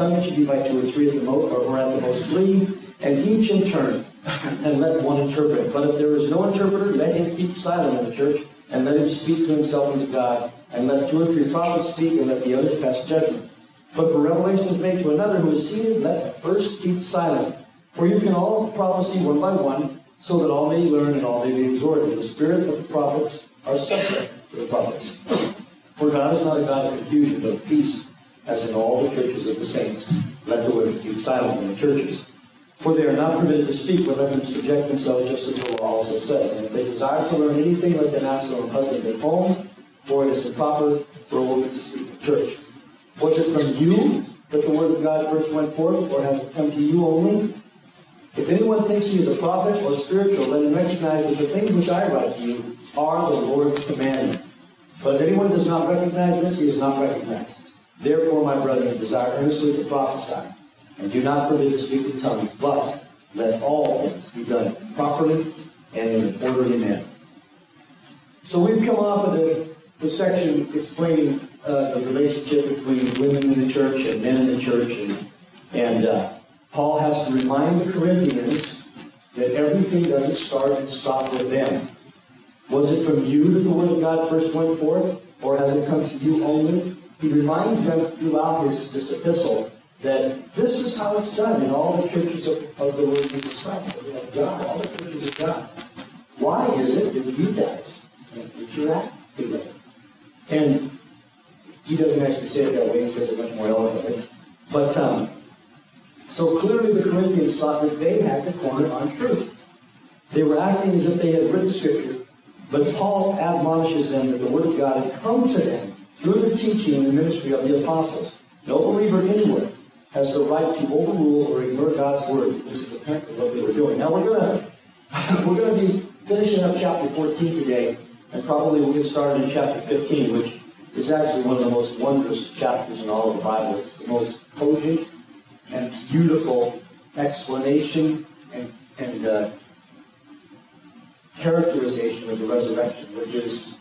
speaks in a tongue, it should be by two or three at the most, or at the most three, and each in turn, and let one interpret. But if there is no interpreter, let him keep silent in the church, and let him speak to himself and to God, and let two or three prophets speak, and let the others pass judgment. But for revelation is made to another who is seated, let the first keep silent. For you can all prophesy one by one, so that all may learn and all may be exhorted. The spirit of the prophets are subject to the prophets. For God is not a God of confusion, but of peace, as in all the churches of the saints. Let the women keep silent in the churches. For they are not permitted to speak, but let them subject themselves, just as the law also says. And if they desire to learn anything, let them ask their own husbands at home, for it is improper for a woman to speak in church. Was it from you that the word of God first went forth, or has it come to you only? If anyone thinks he is a prophet or spiritual, let him recognize that the things which I write to you are the Lord's commandment. But if anyone does not recognize this, he is not recognized. Therefore, my brethren, desire earnestly to prophesy, and do not forbid to speak in tongues, but let all things be done properly and in an orderly manner. So we've come off of the, the section explaining uh, the relationship between women in the church and men in the church, and, and uh, Paul has to remind the Corinthians that everything doesn't start and stop with them. Was it from you that the Word of God first went forth, or has it come to you only? He reminds them throughout his, this epistle that this is how it's done in all the churches of, of the Lord Jesus Christ, God, all the churches of God. Why is it that you guys act together? And he doesn't actually say it that way, he says it much more eloquently. But um, so clearly the Corinthians thought that they had the corner on truth. They were acting as if they had written Scripture, but Paul admonishes them that the Word of God had come to them through the teaching and ministry of the apostles. No believer anywhere has the right to overrule or ignore God's Word. This is apparently what they were doing. Now we're gonna we're gonna be finishing up chapter 14 today, and probably we'll get started in chapter 15, which is actually one of the most wondrous chapters in all of the Bible. It's the most cogent and beautiful explanation and, and uh, characterization of the resurrection, which is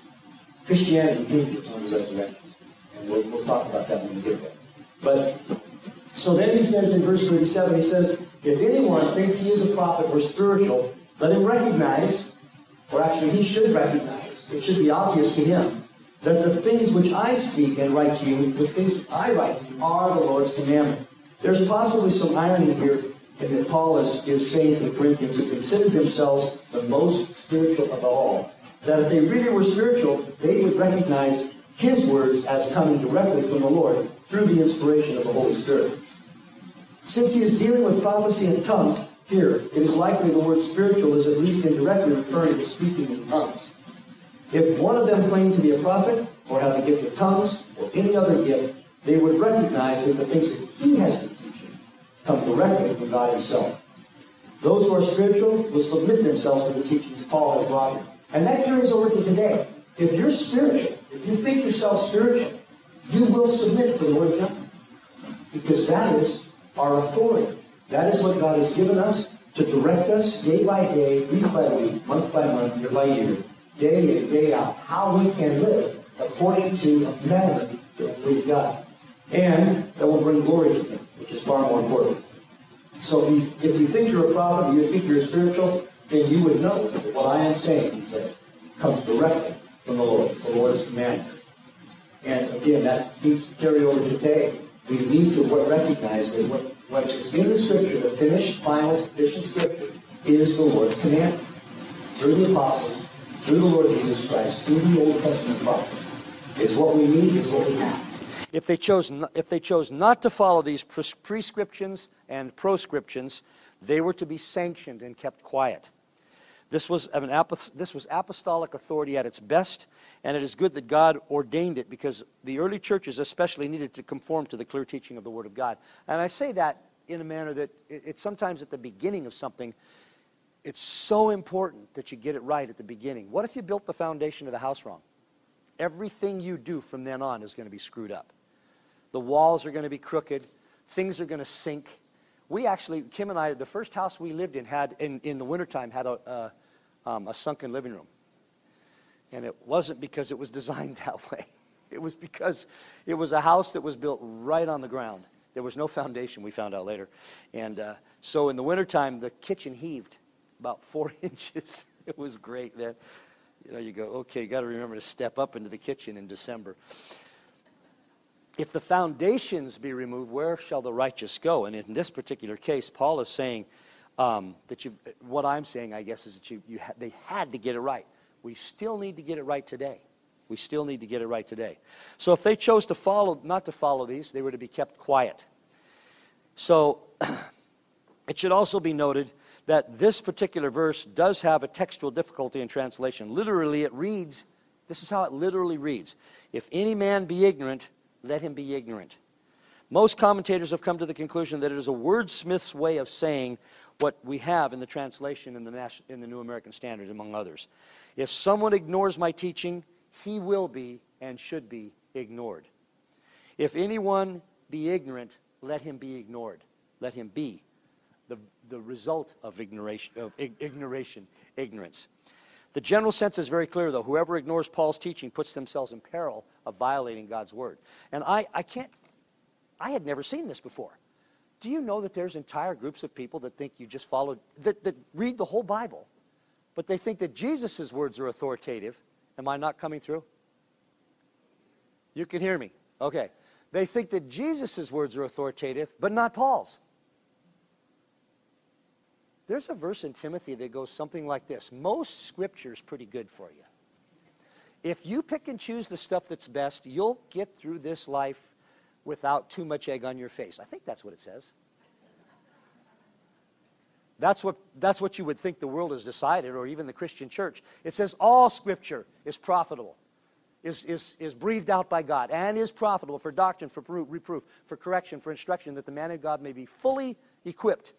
Christianity hinges on the resurrection. And we'll, we'll talk about that when we get there. But so then he says in verse 37, he says, If anyone thinks he is a prophet or spiritual, let him recognize, or actually he should recognize, it should be obvious to him, that the things which I speak and write to you, the things I write to you, are the Lord's commandment. There's possibly some irony here in that Paul is, is saying to the Corinthians who considered themselves the most spiritual of all, that if they really were spiritual, they would recognize his words as coming directly from the Lord through the inspiration of the Holy Spirit. Since he is dealing with prophecy in tongues, here, it is likely the word spiritual is at least indirectly referring to speaking in tongues. If one of them claimed to be a prophet, or have the gift of tongues, or any other gift, they would recognize that the things that he has been teaching come directly from God himself. Those who are spiritual will submit themselves to the teachings Paul has brought. And that carries over to today. If you're spiritual, if you think yourself spiritual, you will submit to the Word of God. Because that is our authority. That is what God has given us to direct us day by day, week by week, month by month, year by year, day in, day out, how we can live according to a manner that please God. And that will bring glory to Him, which is far more important. So if you, if you think you're a prophet, you think you're spiritual, then you would know that what I am saying, he said, comes directly from the Lord. It's the Lord's commandment. And again, that needs to carry over today. We need to recognize that what, what is in the Scripture, the finished, final, sufficient Scripture, is the Lord's commandment. Through the apostles, through the Lord Jesus Christ, through the Old Testament prophets. It's what we need, it's what we have. If they chose, if they chose not to follow these prescriptions and proscriptions, they were to be sanctioned and kept quiet. This was, an, this was apostolic authority at its best, and it is good that God ordained it because the early churches especially needed to conform to the clear teaching of the Word of God. And I say that in a manner that it's sometimes at the beginning of something, it's so important that you get it right at the beginning. What if you built the foundation of the house wrong? Everything you do from then on is going to be screwed up. The walls are going to be crooked, things are going to sink. We actually, Kim and I, the first house we lived in had, in, in the wintertime, had a, uh, um, a sunken living room. And it wasn't because it was designed that way. It was because it was a house that was built right on the ground. There was no foundation, we found out later. And uh, so in the wintertime, the kitchen heaved about four inches. it was great, man. You know, you go, okay, you got to remember to step up into the kitchen in December. If the foundations be removed, where shall the righteous go? And in this particular case, Paul is saying um, that you, what I'm saying, I guess, is that you, you ha- they had to get it right. We still need to get it right today. We still need to get it right today. So if they chose to follow, not to follow these, they were to be kept quiet. So it should also be noted that this particular verse does have a textual difficulty in translation. Literally, it reads, this is how it literally reads If any man be ignorant, let him be ignorant. Most commentators have come to the conclusion that it is a wordsmith's way of saying what we have in the translation in the, in the New American Standard, among others. If someone ignores my teaching, he will be and should be ignored. If anyone be ignorant, let him be ignored. Let him be the, the result of ignoration, of ignoration, ignorance. The general sense is very clear, though. Whoever ignores Paul's teaching puts themselves in peril of violating God's word. And I, I can't, I had never seen this before. Do you know that there's entire groups of people that think you just followed, that, that read the whole Bible, but they think that Jesus' words are authoritative? Am I not coming through? You can hear me. Okay. They think that Jesus' words are authoritative, but not Paul's. There's a verse in Timothy that goes something like this Most scripture is pretty good for you. If you pick and choose the stuff that's best, you'll get through this life without too much egg on your face. I think that's what it says. That's what, that's what you would think the world has decided, or even the Christian church. It says all scripture is profitable, is, is, is breathed out by God, and is profitable for doctrine, for reproof, for correction, for instruction, that the man of God may be fully equipped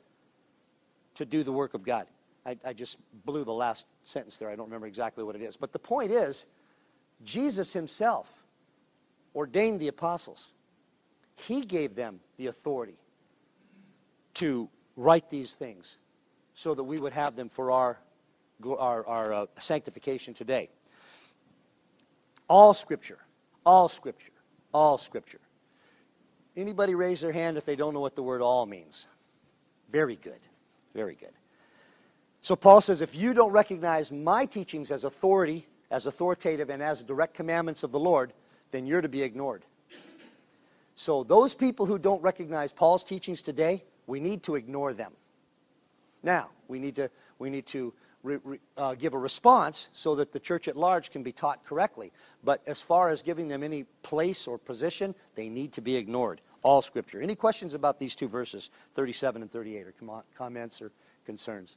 to do the work of God. I, I just blew the last sentence there. I don't remember exactly what it is. But the point is, Jesus himself ordained the apostles. He gave them the authority to write these things so that we would have them for our, our, our uh, sanctification today. All Scripture, all Scripture, all Scripture. Anybody raise their hand if they don't know what the word all means? Very good. Very good. So Paul says, if you don't recognize my teachings as authority, as authoritative, and as direct commandments of the Lord, then you're to be ignored. So those people who don't recognize Paul's teachings today, we need to ignore them. Now, we need to, we need to re, re, uh, give a response so that the church at large can be taught correctly. But as far as giving them any place or position, they need to be ignored all Scripture. Any questions about these two verses, 37 and 38, or comments or concerns?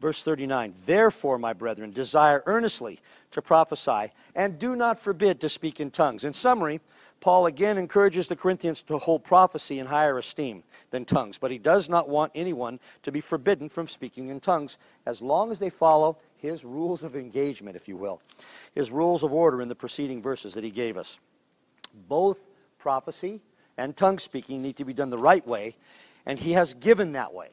Verse 39 Therefore, my brethren, desire earnestly to prophesy, and do not forbid to speak in tongues. In summary, Paul again encourages the Corinthians to hold prophecy in higher esteem than tongues, but he does not want anyone to be forbidden from speaking in tongues as long as they follow his rules of engagement, if you will, his rules of order in the preceding verses that he gave us. Both prophecy and tongue speaking need to be done the right way, and he has given that way.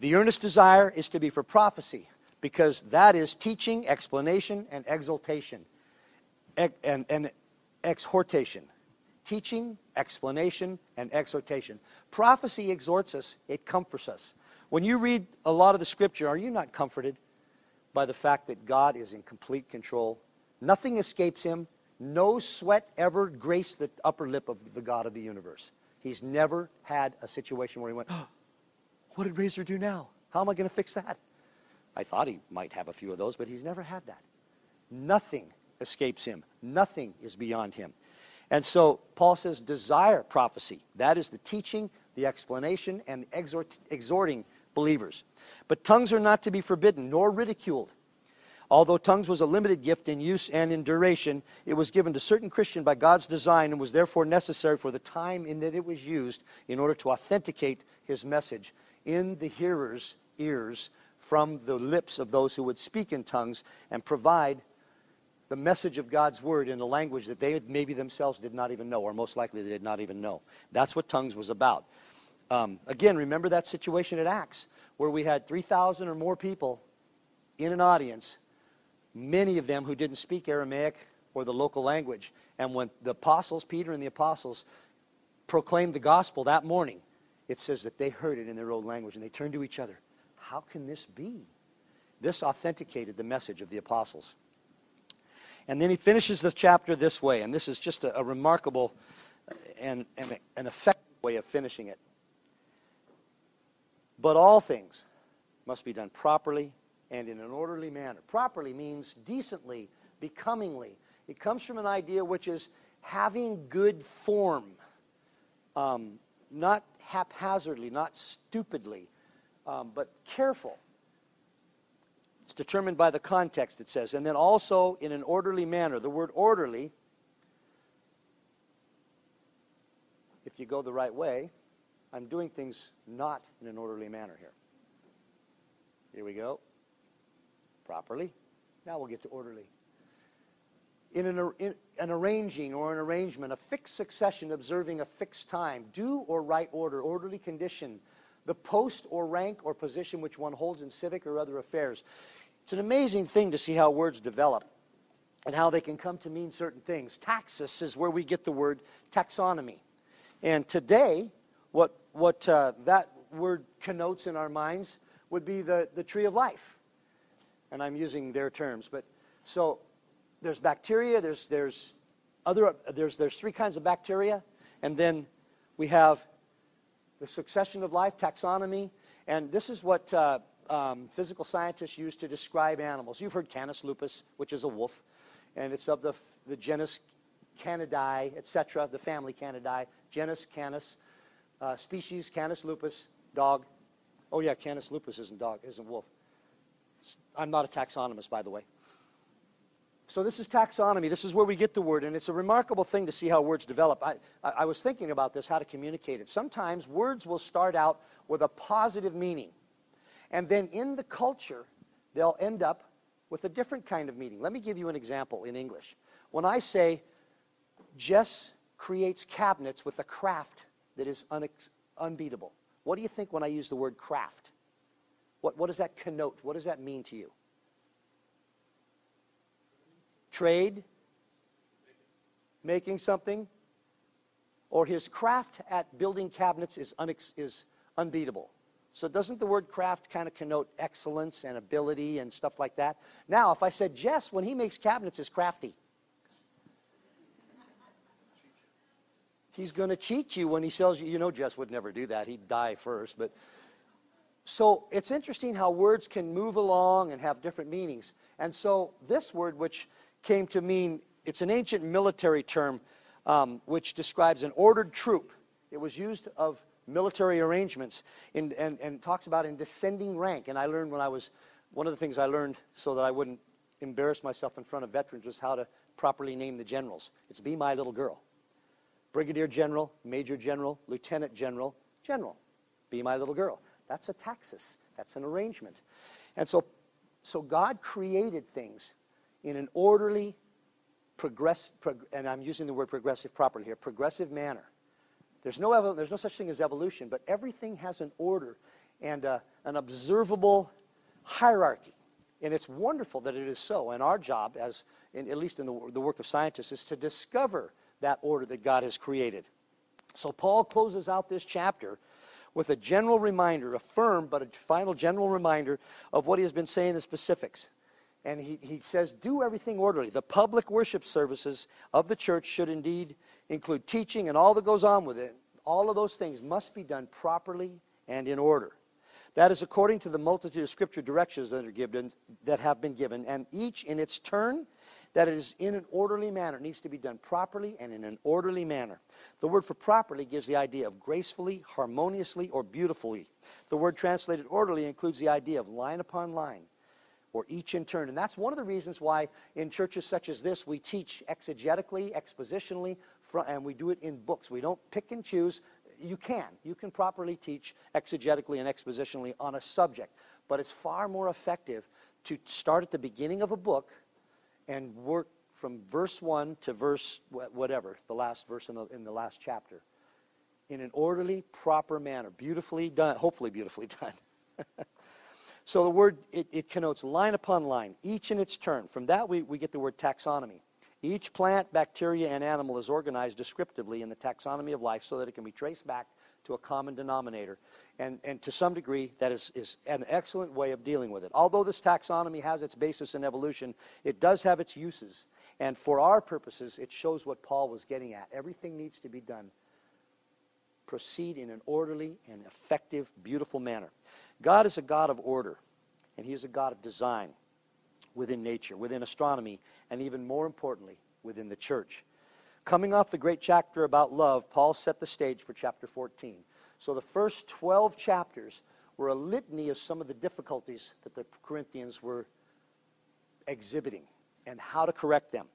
The earnest desire is to be for prophecy, because that is teaching, explanation, and exaltation, and, and exhortation. Teaching, explanation, and exhortation. Prophecy exhorts us, it comforts us. When you read a lot of the scripture, are you not comforted by the fact that God is in complete control? Nothing escapes him, no sweat ever graced the upper lip of the God of the universe. He's never had a situation where he went, oh, What did Razor do now? How am I going to fix that? I thought he might have a few of those, but he's never had that. Nothing escapes him. Nothing is beyond him. And so Paul says, desire prophecy. That is the teaching, the explanation, and exhort, exhorting believers. But tongues are not to be forbidden nor ridiculed. Although tongues was a limited gift in use and in duration, it was given to certain Christians by God's design and was therefore necessary for the time in that it was used in order to authenticate his message in the hearer's ears from the lips of those who would speak in tongues and provide the message of God's word in a language that they maybe themselves did not even know, or most likely they did not even know. That's what tongues was about. Um, again, remember that situation at Acts where we had 3,000 or more people in an audience many of them who didn't speak Aramaic or the local language. And when the apostles, Peter and the apostles, proclaimed the gospel that morning, it says that they heard it in their own language and they turned to each other. How can this be? This authenticated the message of the apostles. And then he finishes the chapter this way, and this is just a, a remarkable and, and an effective way of finishing it. But all things must be done properly and in an orderly manner. Properly means decently, becomingly. It comes from an idea which is having good form, um, not haphazardly, not stupidly, um, but careful. It's determined by the context, it says. And then also in an orderly manner. The word orderly, if you go the right way, I'm doing things not in an orderly manner here. Here we go properly. Now we'll get to orderly. In an, in an, arranging or an arrangement, a fixed succession observing a fixed time, due or right order, orderly condition, the post or rank or position which one holds in civic or other affairs. It's an amazing thing to see how words develop and how they can come to mean certain things. Taxis is where we get the word taxonomy. And today, what, what uh, that word connotes in our minds would be the, the tree of life and I'm using their terms. But so there's bacteria, there's, there's other, there's, there's three kinds of bacteria, and then we have the succession of life, taxonomy, and this is what uh, um, physical scientists use to describe animals. You've heard Canis lupus, which is a wolf, and it's of the, the genus Canidae, etc., the family Canidae, genus Canis, uh, species Canis lupus, dog. Oh yeah, Canis lupus isn't dog, isn't wolf. I'm not a taxonomist, by the way. So this is taxonomy. This is where we get the word, and it's a remarkable thing to see how words develop. I, I, was thinking about this, how to communicate it. Sometimes words will start out with a positive meaning, and then in the culture, they'll end up with a different kind of meaning. Let me give you an example in English. When I say, Jess creates cabinets with a craft that is unbeatable, what do you think when I use the word craft? What, what does that connote? What does that mean to you? Trade? Making something? Or his craft at building cabinets is, is unbeatable. So doesn't the word craft kind of connote excellence and ability and stuff like that? Now, if I said Jess, when he makes cabinets, is crafty. He's going to cheat you when he sells you. You know, Jess would never do that. He'd die first. But so it's interesting how words can move along and have different meanings. And so this word, which came to mean, it's an ancient military term um, which describes an ordered troop. It was used of military arrangements in, and, and talks about in descending rank. And I learned when I was, one of the things I learned so that I wouldn't embarrass myself in front of veterans was how to properly name the generals. It's be my little girl. Brigadier General, Major General, Lieutenant General, General. Be my little girl. That's a taxis. That's an arrangement. And so, so God created things in an orderly, progress, prog- and I'm using the word progressive properly here, progressive manner. There's no, there's no such thing as evolution, but everything has an order and uh, an observable hierarchy. And it's wonderful that it is so. And our job, as in, at least in the, the work of scientists, is to discover that order that God has created. So Paul closes out this chapter with a general reminder, a firm but a final general reminder of what he has been saying in specifics. And he, he says, do everything orderly. The public worship services of the church should indeed include teaching and all that goes on with it. All of those things must be done properly and in order. That is according to the multitude of scripture directions that are given, that have been given, and each in its turn that it is in an orderly manner. It needs to be done properly and in an orderly manner. The word for properly gives the idea of gracefully, harmoniously, or beautifully. The word translated orderly includes the idea of line upon line or each in turn. And that's one of the reasons why in churches such as this we teach exegetically, expositionally, and we do it in books. We don't pick and choose. You can. You can properly teach exegetically and expositionally on a subject. But it's far more effective to start at the beginning of a book and work from verse 1 to verse whatever, the last verse in the, in the last chapter, in an orderly, proper manner, beautifully done, hopefully beautifully done. so the word, it, it, connotes line upon line, each in its turn. From that, we, we get the word taxonomy. Each plant, bacteria, and animal is organized descriptively in the taxonomy of life so that it can be traced back to a common denominator. And, and to some degree, that is, is an excellent way of dealing with it. Although this taxonomy has its basis in evolution, it does have its uses. And for our purposes, it shows what Paul was getting at. Everything needs to be done. Proceed in an orderly and effective, beautiful manner. God is a God of order, and He is a God of design within nature, within astronomy, and even more importantly, within the church. Coming off the great chapter about love, Paul set the stage for chapter 14. So the first 12 chapters were a litany of some of the difficulties that the Corinthians were exhibiting and how to correct them.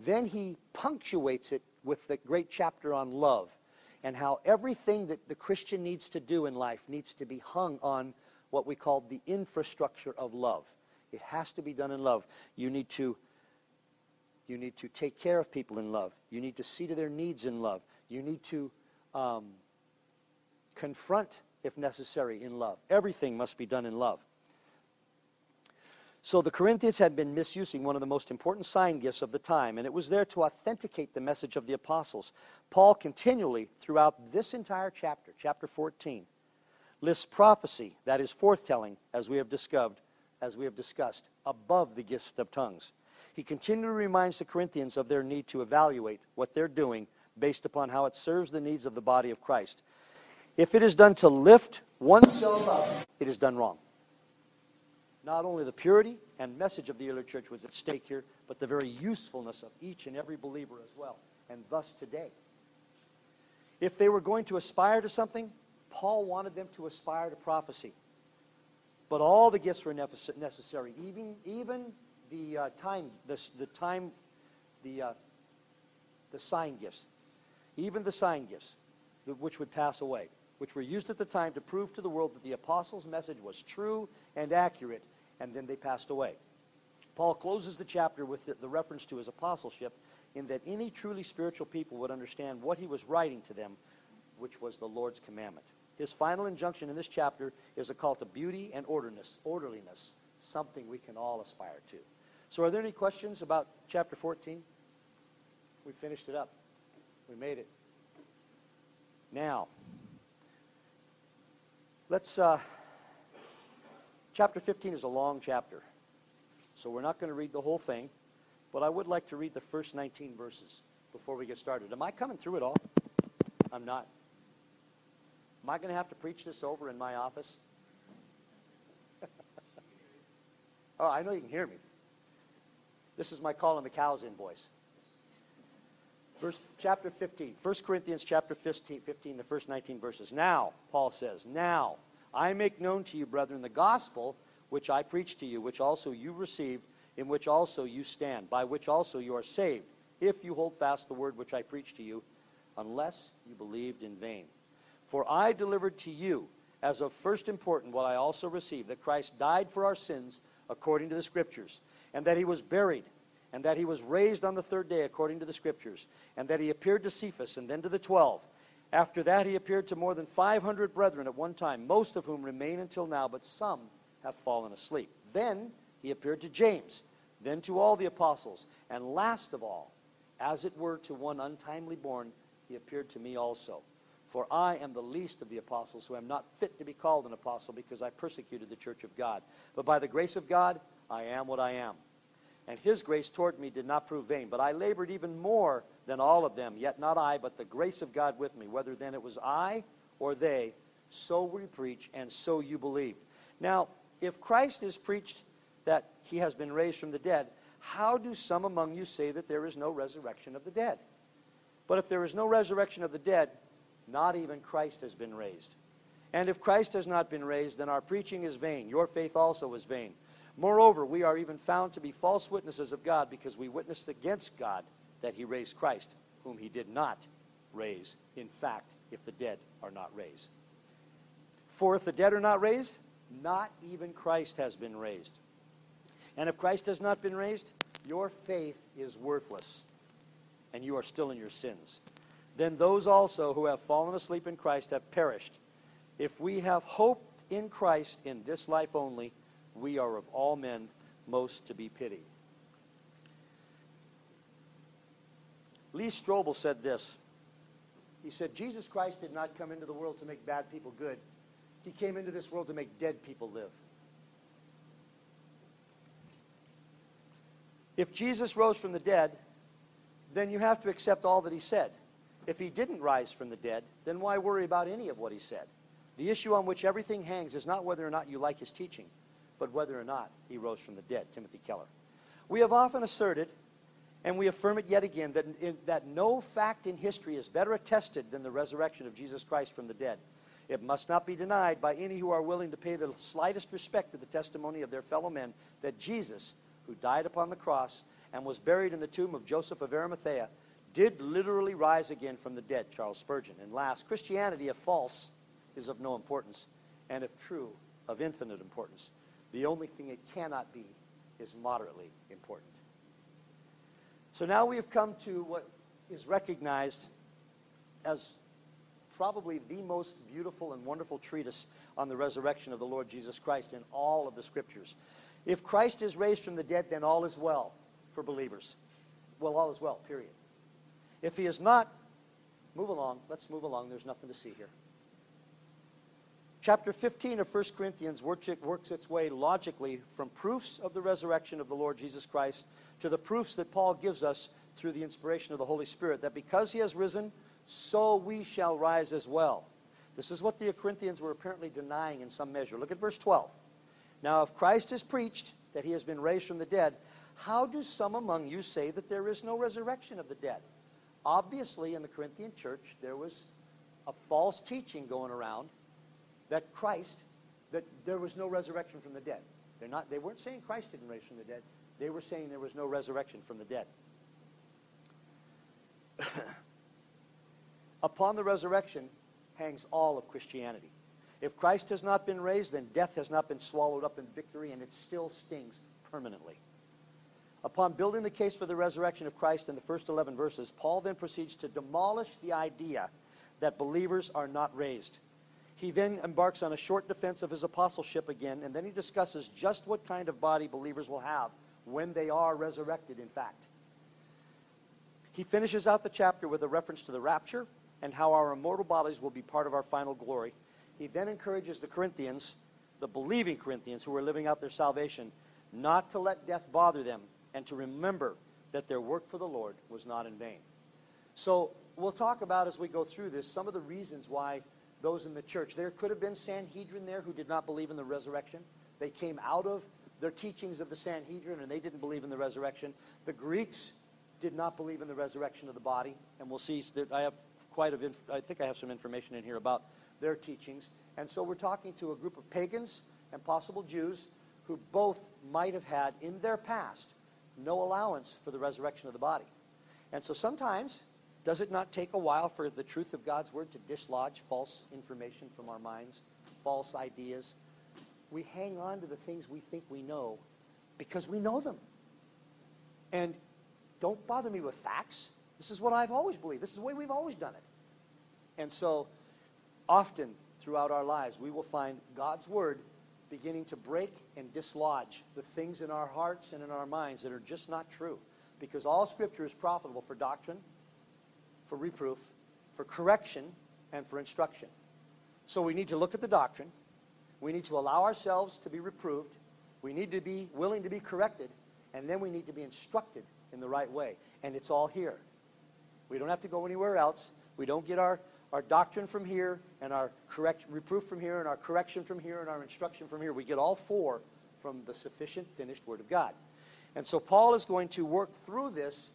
Then he punctuates it with the great chapter on love and how everything that the Christian needs to do in life needs to be hung on what we call the infrastructure of love. It has to be done in love. You need to you need to take care of people in love. You need to see to their needs in love. You need to um, confront, if necessary, in love. Everything must be done in love. So the Corinthians had been misusing one of the most important sign gifts of the time, and it was there to authenticate the message of the apostles. Paul continually, throughout this entire chapter, chapter 14, lists prophecy, that is forthtelling, as we have discovered, as we have discussed, above the gift of tongues. He continually reminds the Corinthians of their need to evaluate what they're doing based upon how it serves the needs of the body of Christ. If it is done to lift oneself up, it is done wrong. Not only the purity and message of the early church was at stake here, but the very usefulness of each and every believer as well, and thus today. If they were going to aspire to something, Paul wanted them to aspire to prophecy. But all the gifts were necessary, even, even the uh, time, the, the time, the, uh, the sign gifts, even the sign gifts, which would pass away, which were used at the time to prove to the world that the apostles' message was true and accurate, and then they passed away. Paul closes the chapter with the, the reference to his apostleship in that any truly spiritual people would understand what he was writing to them, which was the Lord's commandment. His final injunction in this chapter is a call to beauty and orderliness, orderliness, something we can all aspire to. So, are there any questions about chapter 14? We finished it up. We made it. Now, let's. Uh, chapter 15 is a long chapter, so we're not going to read the whole thing, but I would like to read the first 19 verses before we get started. Am I coming through it all? I'm not. Am I going to have to preach this over in my office? oh, I know you can hear me. This is my calling the cows in voice. Verse chapter 15, 1 Corinthians chapter 15, 15, the first 19 verses. Now, Paul says, Now I make known to you, brethren, the gospel which I preached to you, which also you received, in which also you stand, by which also you are saved, if you hold fast the word which I preached to you, unless you believed in vain. For I delivered to you as of first importance what I also received, that Christ died for our sins according to the Scriptures and that he was buried, and that he was raised on the third day according to the Scriptures, and that he appeared to Cephas and then to the twelve. After that, he appeared to more than 500 brethren at one time, most of whom remain until now, but some have fallen asleep. Then he appeared to James, then to all the apostles, and last of all, as it were to one untimely born, he appeared to me also. For I am the least of the apostles, who am not fit to be called an apostle, because I persecuted the church of God. But by the grace of God, I am what I am. And his grace toward me did not prove vain, but I labored even more than all of them, yet not I, but the grace of God with me. Whether then it was I or they, so we preach, and so you believed. Now, if Christ is preached that he has been raised from the dead, How do some among you say that there is no resurrection of the dead? But if there is no resurrection of the dead, not even Christ has been raised. And if Christ has not been raised, then our preaching is vain. Your faith also is vain. Moreover, we are even found to be false witnesses of God because we witnessed against God that he raised Christ, whom he did not raise. In fact, if the dead are not raised. For if the dead are not raised, not even Christ has been raised. And if Christ has not been raised, your faith is worthless, and you are still in your sins. Then those also who have fallen asleep in Christ have perished. If we have hoped in Christ in this life only, we are of all men most to be pitied. Lee Strobel said this. He said, Jesus Christ did not come into the world to make bad people good. He came into this world to make dead people live. If Jesus rose from the dead, then you have to accept all that he said. If he didn't rise from the dead, then why worry about any of what he said? The issue on which everything hangs is not whether or not you like his teaching, but whether or not he rose from the dead. Timothy Keller. We have often asserted, and we affirm it yet again, that, in, that no fact in history is better attested than the resurrection of Jesus Christ from the dead. It must not be denied by any who are willing to pay the slightest respect to the testimony of their fellow men that Jesus, who died upon the cross and was buried in the tomb of Joseph of Arimathea, did literally rise again from the dead, Charles Spurgeon. And last, Christianity, if false, is of no importance, and if true, of infinite importance. The only thing it cannot be is moderately important. So now we have come to what is recognized as probably the most beautiful and wonderful treatise on the resurrection of the Lord Jesus Christ in all of the scriptures. If Christ is raised from the dead, then all is well for believers. Well, all is well, period. If he is not, move along. Let's move along. There's nothing to see here. Chapter 15 of 1 Corinthians works its way logically from proofs of the resurrection of the Lord Jesus Christ to the proofs that Paul gives us through the inspiration of the Holy Spirit that because he has risen, so we shall rise as well. This is what the Corinthians were apparently denying in some measure. Look at verse 12. Now, if Christ is preached that he has been raised from the dead, how do some among you say that there is no resurrection of the dead? Obviously, in the Corinthian church, there was a false teaching going around that Christ, that there was no resurrection from the dead. They're not, they weren't saying Christ didn't raise from the dead. They were saying there was no resurrection from the dead. Upon the resurrection hangs all of Christianity. If Christ has not been raised, then death has not been swallowed up in victory, and it still stings permanently. Upon building the case for the resurrection of Christ in the first 11 verses, Paul then proceeds to demolish the idea that believers are not raised. He then embarks on a short defense of his apostleship again, and then he discusses just what kind of body believers will have when they are resurrected, in fact. He finishes out the chapter with a reference to the rapture and how our immortal bodies will be part of our final glory. He then encourages the Corinthians, the believing Corinthians who are living out their salvation, not to let death bother them and to remember that their work for the Lord was not in vain. So we'll talk about as we go through this some of the reasons why those in the church. There could have been Sanhedrin there who did not believe in the resurrection. They came out of their teachings of the Sanhedrin and they didn't believe in the resurrection. The Greeks did not believe in the resurrection of the body, and we'll see that I have quite a I think I have some information in here about their teachings. And so we're talking to a group of pagans and possible Jews who both might have had in their past no allowance for the resurrection of the body. And so sometimes does it not take a while for the truth of God's word to dislodge false information from our minds, false ideas? We hang on to the things we think we know because we know them. And don't bother me with facts. This is what I've always believed. This is the way we've always done it. And so, often throughout our lives, we will find God's word beginning to break and dislodge the things in our hearts and in our minds that are just not true. Because all scripture is profitable for doctrine, for reproof, for correction, and for instruction. So we need to look at the doctrine. We need to allow ourselves to be reproved. We need to be willing to be corrected. And then we need to be instructed in the right way. And it's all here. We don't have to go anywhere else. We don't get our, our doctrine from here and our correct reproof from here and our correction from here and our instruction from here. We get all four from the sufficient finished Word of God. And so Paul is going to work through this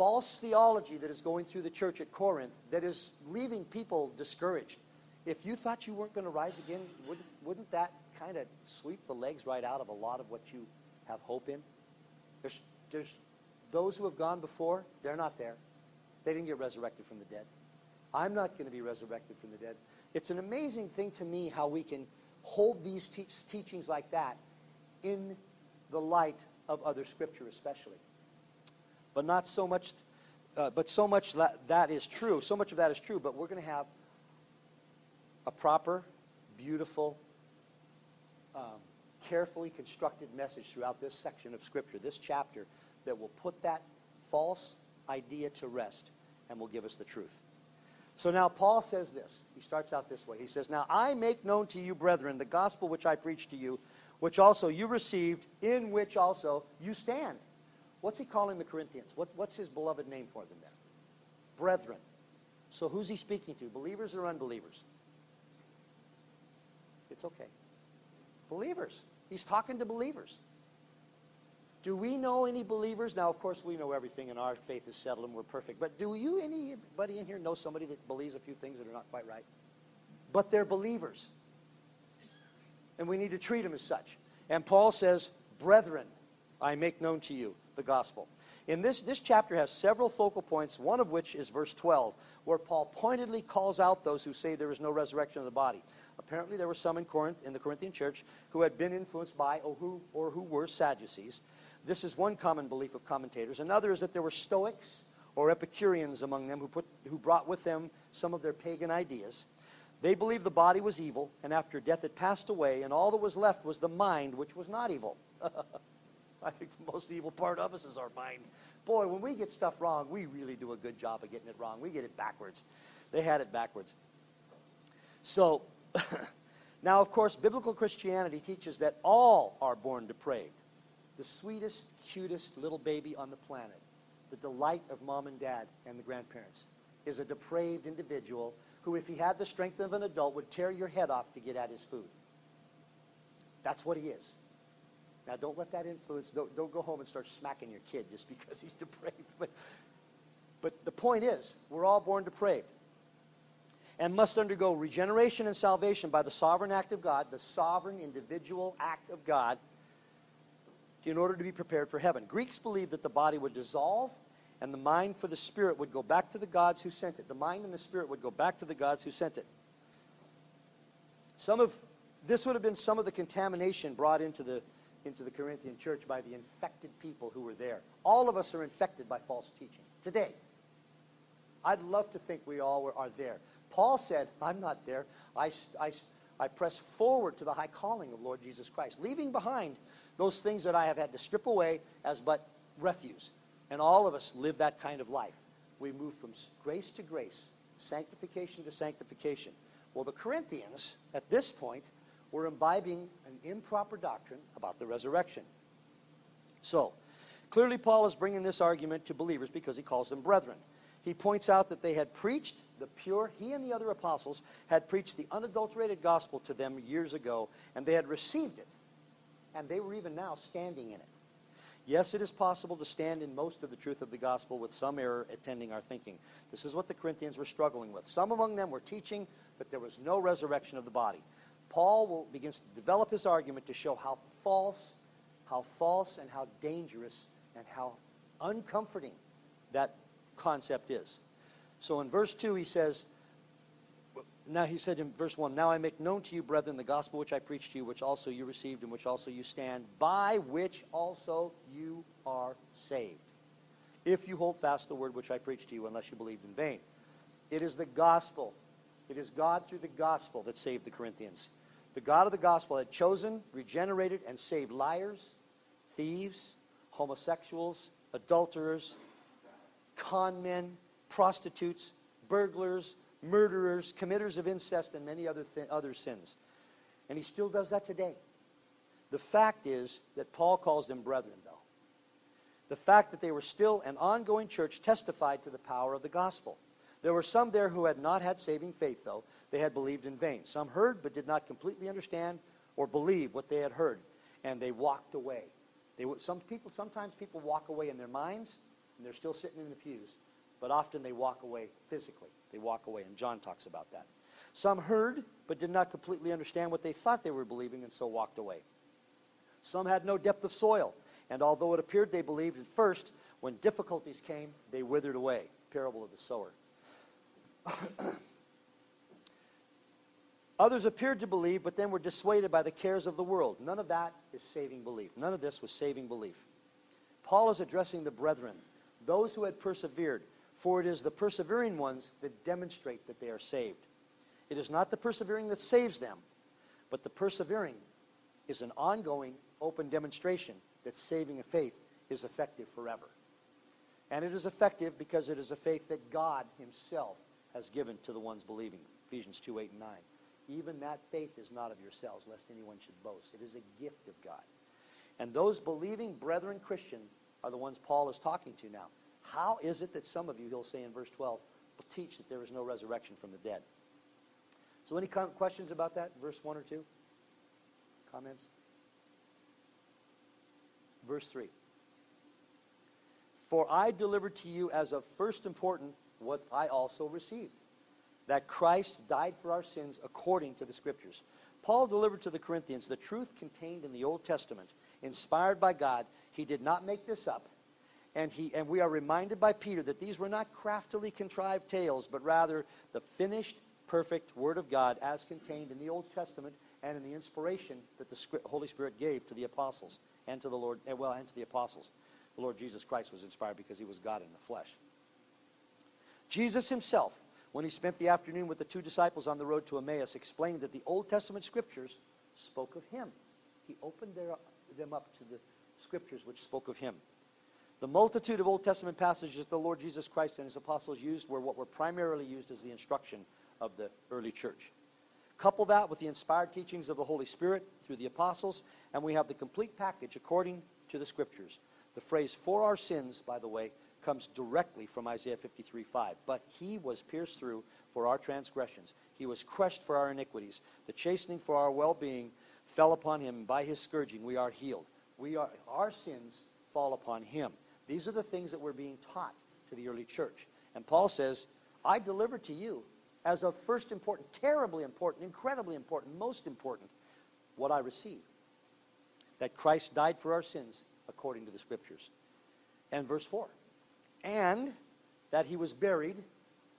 false theology that is going through the church at Corinth that is leaving people discouraged. If you thought you weren't going to rise again, wouldn't, wouldn't that kind of sweep the legs right out of a lot of what you have hope in? There's, there's those who have gone before, they're not there. They didn't get resurrected from the dead. I'm not going to be resurrected from the dead. It's an amazing thing to me how we can hold these te- teachings like that in the light of other scripture, especially. But not so much, uh, but so much that, that is true. So much of that is true, but we're going to have a proper, beautiful, um, carefully constructed message throughout this section of Scripture, this chapter, that will put that false idea to rest and will give us the truth. So now Paul says this. He starts out this way. He says, Now I make known to you, brethren, the gospel which I preached to you, which also you received, in which also you stand. What's he calling the Corinthians? What, what's his beloved name for them then? Brethren. So who's he speaking to? Believers or unbelievers? It's okay. Believers. He's talking to believers. Do we know any believers? Now, of course, we know everything, and our faith is settled and we're perfect. But do you, anybody in here, know somebody that believes a few things that are not quite right? But they're believers. And we need to treat them as such. And Paul says, Brethren, I make known to you the gospel. In this, this chapter has several focal points, one of which is verse 12, where Paul pointedly calls out those who say there is no resurrection of the body. Apparently, there were some in Corinth, in the Corinthian church, who had been influenced by or who, or who were Sadducees. This is one common belief of commentators. Another is that there were Stoics or Epicureans among them who, put, who brought with them some of their pagan ideas. They believed the body was evil, and after death it passed away, and all that was left was the mind, which was not evil. I think the most evil part of us is our mind. Boy, when we get stuff wrong, we really do a good job of getting it wrong. We get it backwards. They had it backwards. So, now, of course, biblical Christianity teaches that all are born depraved the sweetest, cutest little baby on the planet, the delight of mom and dad and the grandparents, is a depraved individual who, if he had the strength of an adult, would tear your head off to get at his food. That's what he is. Now, don't let that influence, don't, don't go home and start smacking your kid just because he's depraved. But, but the point is, we're all born depraved and must undergo regeneration and salvation by the sovereign act of God, the sovereign individual act of God, in order to be prepared for heaven. Greeks believed that the body would dissolve and the mind for the spirit would go back to the gods who sent it. The mind and the spirit would go back to the gods who sent it. Some of this would have been some of the contamination brought into the into the Corinthian church by the infected people who were there. All of us are infected by false teaching today. I'd love to think we all were, are there. Paul said, I'm not there. I, I, I press forward to the high calling of Lord Jesus Christ, leaving behind those things that I have had to strip away as but refuse. And all of us live that kind of life. We move from grace to grace, sanctification to sanctification. Well, the Corinthians, at this point, were imbibing an improper doctrine about the resurrection. So, clearly, Paul is bringing this argument to believers because he calls them brethren. He points out that they had preached the pure, he and the other apostles had preached the unadulterated gospel to them years ago, and they had received it and they were even now standing in it. Yes, it is possible to stand in most of the truth of the gospel with some error attending our thinking. This is what the Corinthians were struggling with. Some among them were teaching that there was no resurrection of the body. Paul will begins to develop his argument to show how false, how false and how dangerous and how uncomforting that concept is. So in verse 2 he says, now he said in verse 1 Now I make known to you, brethren, the gospel which I preached to you, which also you received, and which also you stand, by which also you are saved. If you hold fast the word which I preached to you, unless you believed in vain. It is the gospel. It is God through the gospel that saved the Corinthians. The God of the gospel had chosen, regenerated, and saved liars, thieves, homosexuals, adulterers, con men, prostitutes, burglars, murderers, committers of incest, and many other, th- other sins. And he still does that today. The fact is that Paul calls them brethren, though. The fact that they were still an ongoing church testified to the power of the gospel. There were some there who had not had saving faith, though. They had believed in vain. Some heard but did not completely understand or believe what they had heard, and they walked away. They, some people, sometimes people walk away in their minds, and they're still sitting in the pews. But often they walk away physically. They walk away, and John talks about that. Some heard, but did not completely understand what they thought they were believing, and so walked away. Some had no depth of soil, and although it appeared they believed at first, when difficulties came, they withered away. Parable of the sower. Others appeared to believe, but then were dissuaded by the cares of the world. None of that is saving belief. None of this was saving belief. Paul is addressing the brethren, those who had persevered, for it is the persevering ones that demonstrate that they are saved. It is not the persevering that saves them, but the persevering is an ongoing, open demonstration that saving a faith is effective forever. And it is effective because it is a faith that God Himself has given to the ones believing. Ephesians 2 8 and 9. Even that faith is not of yourselves, lest anyone should boast. It is a gift of God. And those believing brethren Christian are the ones Paul is talking to now. How is it that some of you, he'll say in verse 12, will teach that there is no resurrection from the dead? So, any questions about that? Verse 1 or 2? Comments? Verse 3. For I delivered to you as of first important what I also received that Christ died for our sins according to the Scriptures. Paul delivered to the Corinthians the truth contained in the Old Testament, inspired by God. He did not make this up. And, he, and we are reminded by Peter that these were not craftily contrived tales, but rather the finished, perfect Word of God as contained in the Old Testament and in the inspiration that the Holy Spirit gave to the apostles and to the Lord, eh, well, and to the apostles. The Lord Jesus Christ was inspired because he was God in the flesh. Jesus himself when he spent the afternoon with the two disciples on the road to Emmaus, explained that the Old Testament scriptures spoke of him. He opened their, them up to the scriptures which spoke of him. The multitude of Old Testament passages the Lord Jesus Christ and his apostles used were what were primarily used as the instruction of the early church. Couple that with the inspired teachings of the Holy Spirit through the apostles, and we have the complete package according to the scriptures. The phrase for our sins, by the way, comes directly from Isaiah 53 5. But he was pierced through for our transgressions, he was crushed for our iniquities. The chastening for our well being fell upon him, and by his scourging we are healed. We are, our sins fall upon him. These are the things that were being taught to the early church. And Paul says, I deliver to you as of first important, terribly important, incredibly important, most important, what I received. That Christ died for our sins according to the scriptures. And verse 4 and that he was buried,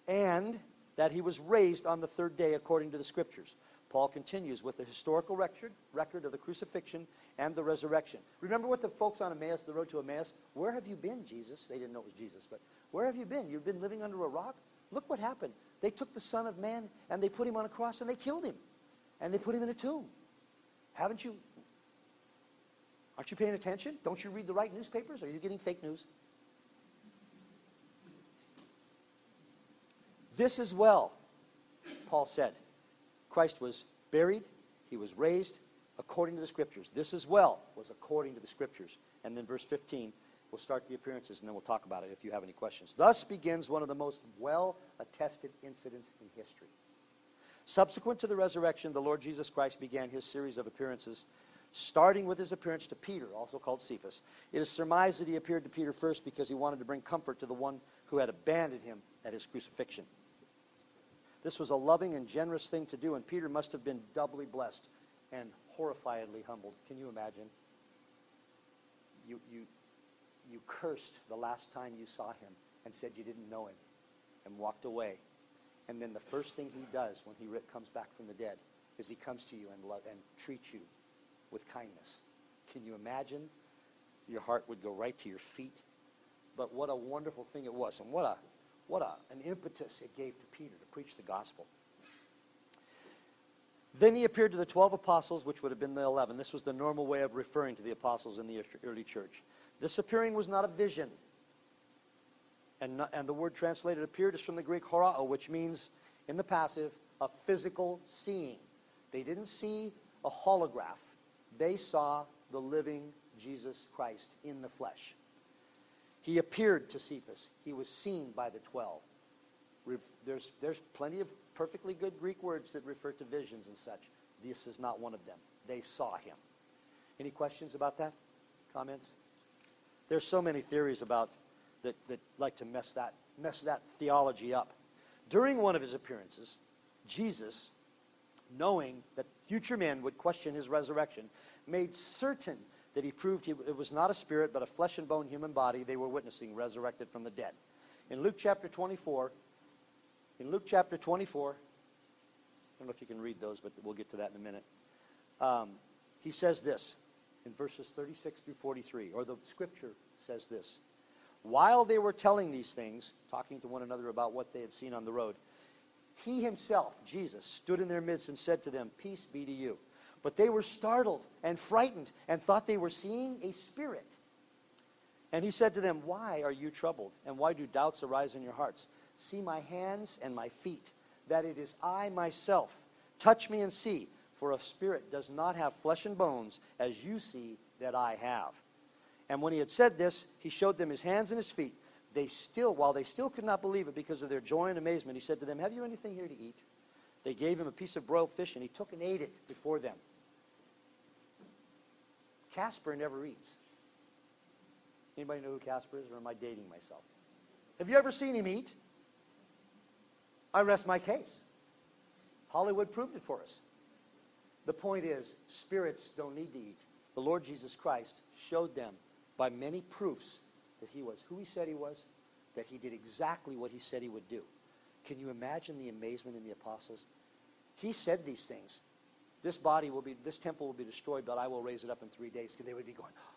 and that he was raised on the third day according to the scriptures. Paul continues with the historical record, record of the crucifixion and the resurrection. Remember what the folks on Emmaus, the road to Emmaus, where have you been, Jesus? They didn't know it was Jesus, but where have you been? You've been living under a rock? Look what happened. They took the Son of Man and they put him on a cross and they killed him. And they put him in a tomb. Haven't you? Aren't you paying attention? Don't you read the right newspapers? Are you getting fake news? This as well, Paul said. Christ was buried, he was raised according to the scriptures. This as well was according to the scriptures. And then verse 15, we'll start the appearances and then we'll talk about it if you have any questions. Thus begins one of the most well attested incidents in history. Subsequent to the resurrection, the Lord Jesus Christ began his series of appearances, starting with his appearance to Peter, also called Cephas. It is surmised that he appeared to Peter first because he wanted to bring comfort to the one who had abandoned him at his crucifixion. This was a loving and generous thing to do, and Peter must have been doubly blessed and horrifiedly humbled. Can you imagine? You, you, you cursed the last time you saw him and said you didn't know him and walked away. And then the first thing he does when he comes back from the dead is he comes to you and, love, and treats you with kindness. Can you imagine? Your heart would go right to your feet. But what a wonderful thing it was. And what a what a, an impetus it gave to Peter to preach the gospel. Then he appeared to the 12 apostles, which would have been the 11. This was the normal way of referring to the apostles in the early church. This appearing was not a vision. And, not, and the word translated appeared is from the Greek horao, which means, in the passive, a physical seeing. They didn't see a holograph. They saw the living Jesus Christ in the flesh. He appeared to Cephas. He was seen by the twelve. There's, there's plenty of perfectly good Greek words that refer to visions and such. This is not one of them. They saw him. Any questions about that? Comments? There's so many theories about that, that like to mess that, mess that theology up. During one of his appearances, Jesus, knowing that future men would question his resurrection, made certain that he proved he, it was not a spirit but a flesh and bone human body they were witnessing resurrected from the dead. In Luke chapter 24, in Luke chapter 24, I don't know if you can read those, but we'll get to that in a minute. Um, he says this in verses 36 through 43, or the scripture says this. While they were telling these things, talking to one another about what they had seen on the road, he himself, Jesus, stood in their midst and said to them, Peace be to you. But they were startled and frightened and thought they were seeing a spirit. And he said to them, Why are you troubled? And why do doubts arise in your hearts? See my hands and my feet, that it is I myself. Touch me and see, for a spirit does not have flesh and bones, as you see that I have. And when he had said this, he showed them his hands and his feet. They still, while they still could not believe it because of their joy and amazement, he said to them, Have you anything here to eat? They gave him a piece of broiled fish, and he took and ate it before them. Casper never eats. Anybody know who Casper is, or am I dating myself? Have you ever seen him eat? I rest my case. Hollywood proved it for us. The point is, spirits don't need to eat. The Lord Jesus Christ showed them by many proofs that he was who he said he was, that he did exactly what he said he would do. Can you imagine the amazement in the apostles? He said these things. This body will be, this temple will be destroyed, but I will raise it up in three days. Because they would be going, oh,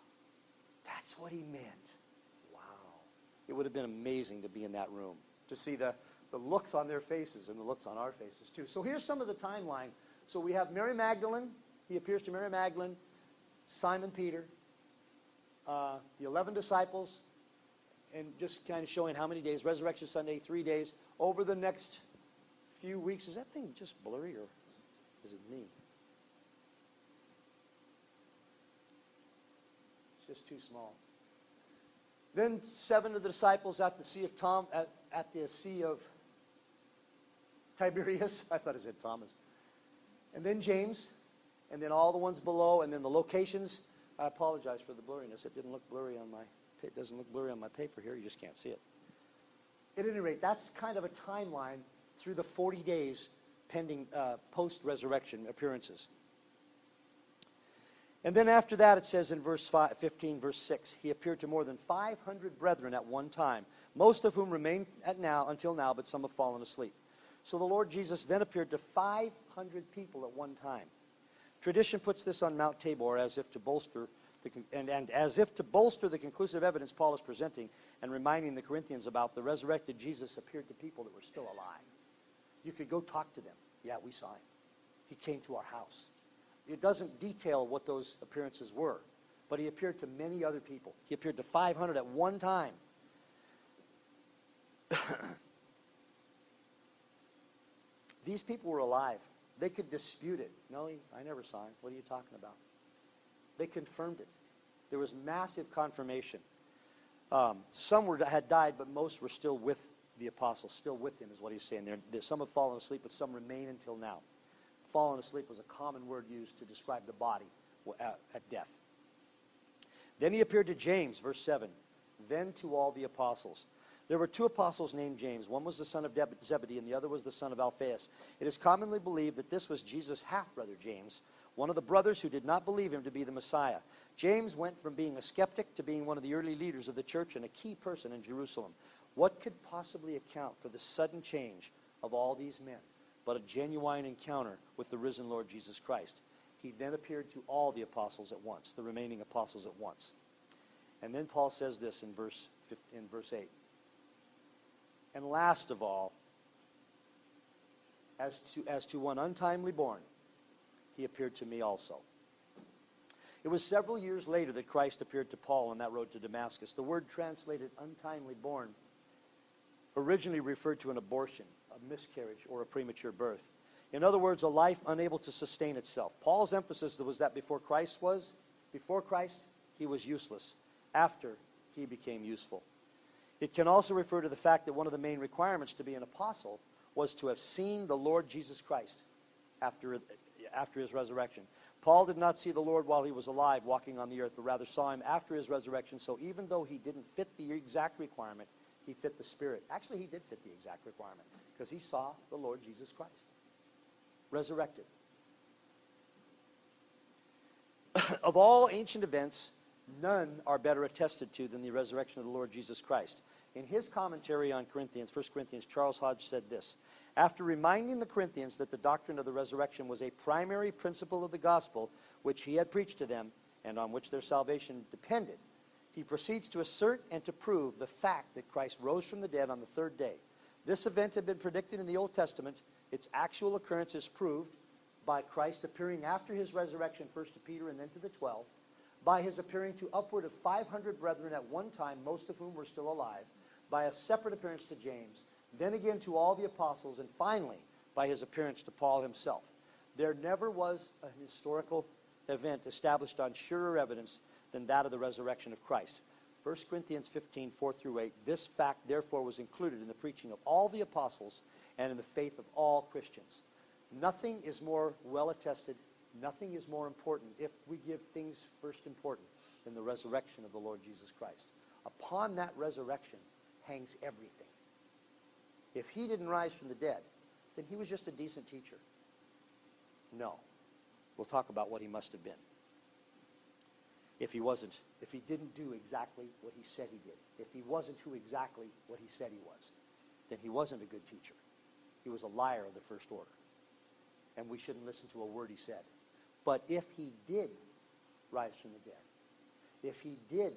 that's what he meant. Wow. It would have been amazing to be in that room, to see the, the looks on their faces and the looks on our faces too. So here's some of the timeline. So we have Mary Magdalene. He appears to Mary Magdalene, Simon Peter, uh, the 11 disciples, and just kind of showing how many days. Resurrection Sunday, three days. Over the next few weeks, is that thing just blurry or is it me? It's just too small. Then seven of the disciples at the Sea of Tom at, at the Sea of Tiberias. I thought it said Thomas. And then James, and then all the ones below, and then the locations. I apologize for the blurriness. It didn't look blurry on my. It doesn't look blurry on my paper here. You just can't see it. At any rate, that's kind of a timeline through the 40 days pending uh, post-resurrection appearances. And then after that, it says in verse 5, 15, verse 6, he appeared to more than 500 brethren at one time, most of whom remain at now until now, but some have fallen asleep. So the Lord Jesus then appeared to 500 people at one time. Tradition puts this on Mount Tabor as if to bolster and, and as if to bolster the conclusive evidence Paul is presenting and reminding the Corinthians about the resurrected Jesus appeared to people that were still alive. You could go talk to them. Yeah, we saw him. He came to our house. It doesn't detail what those appearances were, but he appeared to many other people. He appeared to 500 at one time. These people were alive. They could dispute it. No, I never saw him. What are you talking about? They confirmed it. There was massive confirmation. Um, some were, had died, but most were still with the apostles, still with him, is what he's saying there. Some have fallen asleep, but some remain until now fallen asleep was a common word used to describe the body at, at death. Then he appeared to James, verse 7, then to all the apostles. There were two apostles named James. One was the son of Zebedee, and the other was the son of Alphaeus. It is commonly believed that this was Jesus' half brother, James, one of the brothers who did not believe him to be the Messiah. James went from being a skeptic to being one of the early leaders of the church and a key person in Jerusalem. What could possibly account for the sudden change of all these men? but a genuine encounter with the risen Lord Jesus Christ. He then appeared to all the apostles at once, the remaining apostles at once. And then Paul says this in verse, in verse 8. And last of all, as to, as to one untimely born, he appeared to me also. It was several years later that Christ appeared to Paul on that road to Damascus. The word translated untimely born originally referred to an abortion a miscarriage or a premature birth. In other words, a life unable to sustain itself. Paul's emphasis was that before Christ was, before Christ, he was useless. After, he became useful. It can also refer to the fact that one of the main requirements to be an apostle was to have seen the Lord Jesus Christ after, after his resurrection. Paul did not see the Lord while he was alive walking on the earth, but rather saw him after his resurrection. So even though he didn't fit the exact requirement, he fit the Spirit. Actually, he did fit the exact requirement because he saw the Lord Jesus Christ resurrected. of all ancient events, none are better attested to than the resurrection of the Lord Jesus Christ. In his commentary on Corinthians, 1 Corinthians, Charles Hodge said this After reminding the Corinthians that the doctrine of the resurrection was a primary principle of the gospel which he had preached to them and on which their salvation depended, he proceeds to assert and to prove the fact that Christ rose from the dead on the third day. This event had been predicted in the Old Testament. Its actual occurrence is proved by Christ appearing after his resurrection, first to Peter and then to the twelve, by his appearing to upward of 500 brethren at one time, most of whom were still alive, by a separate appearance to James, then again to all the apostles, and finally by his appearance to Paul himself. There never was a historical event established on surer evidence than that of the resurrection of Christ. 1 Corinthians 15, 4 through 8. This fact, therefore, was included in the preaching of all the apostles and in the faith of all Christians. Nothing is more well attested, nothing is more important if we give things first important than the resurrection of the Lord Jesus Christ. Upon that resurrection hangs everything. If he didn't rise from the dead, then he was just a decent teacher. No. We'll talk about what he must have been. If he wasn't, if he didn't do exactly what he said he did, if he wasn't who exactly what he said he was, then he wasn't a good teacher. He was a liar of the first order. And we shouldn't listen to a word he said. But if he did rise from the dead, if he did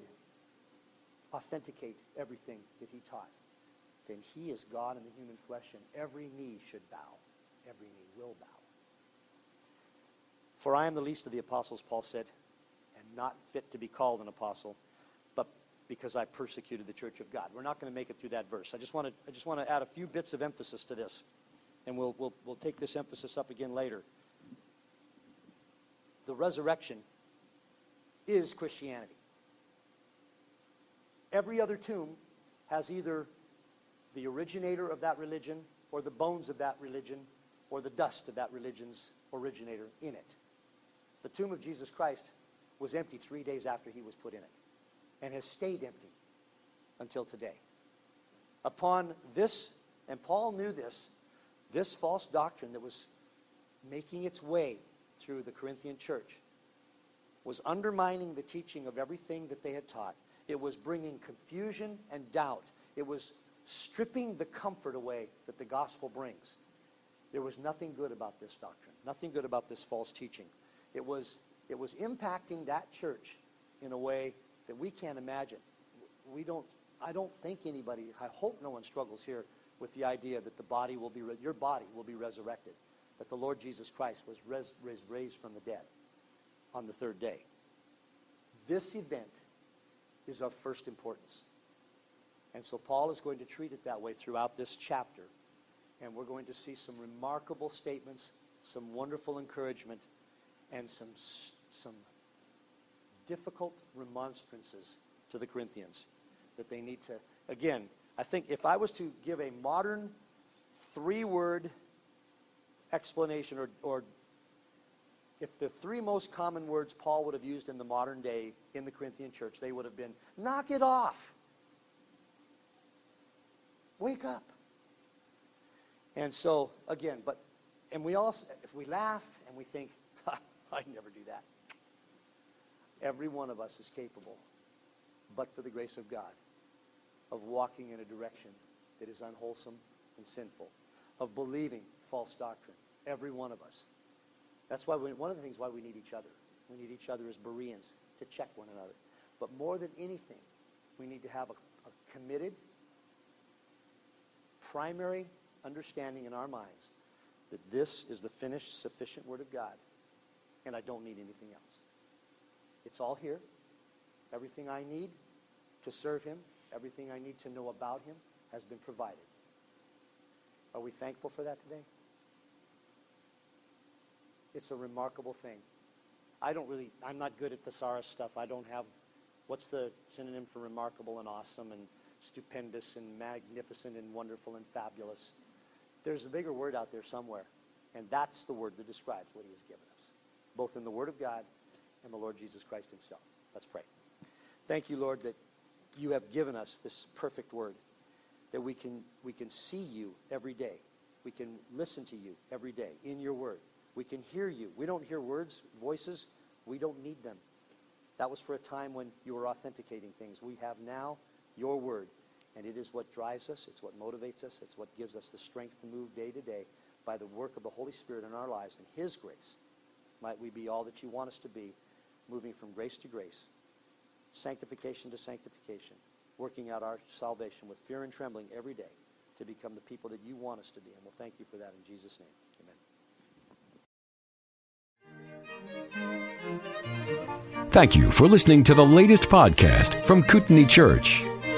authenticate everything that he taught, then he is God in the human flesh, and every knee should bow. Every knee will bow. For I am the least of the apostles, Paul said, and not fit to be called an apostle, but because I persecuted the church of God. We're not going to make it through that verse. I just want to, I just want to add a few bits of emphasis to this, and we'll, we'll, we'll take this emphasis up again later. The resurrection is Christianity. Every other tomb has either the originator of that religion or the bones of that religion or the dust of that religion's originator in it. The tomb of Jesus Christ was empty three days after he was put in it and has stayed empty until today. Upon this, and Paul knew this, this false doctrine that was making its way through the Corinthian church was undermining the teaching of everything that they had taught. It was bringing confusion and doubt. It was stripping the comfort away that the gospel brings. There was nothing good about this doctrine, nothing good about this false teaching. It was, it was impacting that church in a way that we can't imagine. We don't, I don't think anybody, I hope no one struggles here with the idea that the body will be, your body will be resurrected, that the Lord Jesus Christ was res, res, raised from the dead on the third day. This event is of first importance. And so Paul is going to treat it that way throughout this chapter. And we're going to see some remarkable statements, some wonderful encouragement, and some, some difficult remonstrances to the Corinthians that they need to, again, I think if I was to give a modern three word explanation or, or if the three most common words Paul would have used in the modern day in the Corinthian church, they would have been knock it off, wake up. And so, again, but, and we also, if we laugh and we think, I'd never do that. Every one of us is capable, but for the grace of God, of walking in a direction that is unwholesome and sinful, of believing false doctrine. Every one of us. That's why we, one of the things why we need each other. We need each other as Bereans to check one another. But more than anything, we need to have a, a committed, primary understanding in our minds that this is the finished, sufficient Word of God and I don't need anything else. It's all here. Everything I need to serve him, everything I need to know about him has been provided. Are we thankful for that today? It's a remarkable thing. I don't really, I'm not good at thesaurus stuff. I don't have, what's the synonym for remarkable and awesome and stupendous and magnificent and wonderful and fabulous? There's a bigger word out there somewhere, and that's the word that describes what he has given us both in the Word of God and the Lord Jesus Christ himself. Let's pray. Thank you, Lord, that you have given us this perfect Word, that we can, we can see you every day. We can listen to you every day in your Word. We can hear you. We don't hear words, voices. We don't need them. That was for a time when you were authenticating things. We have now your Word, and it is what drives us. It's what motivates us. It's what gives us the strength to move day to day by the work of the Holy Spirit in our lives and His grace. Might we be all that you want us to be, moving from grace to grace, sanctification to sanctification, working out our salvation with fear and trembling every day to become the people that you want us to be. And we'll thank you for that in Jesus' name. Amen. Thank you for listening to the latest podcast from Kootenai Church.